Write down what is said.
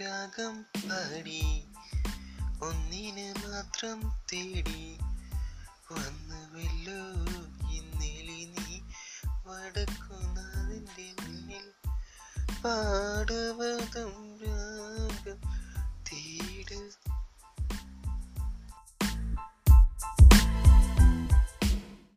രാഗം പാടി. ഒന്നിന് മാത്രം തേടി. വന്നുവല്ലോ ഇന്നലെ നീ വടക്കുന്നതിന്റെ മുന്നിൽ പാടുവ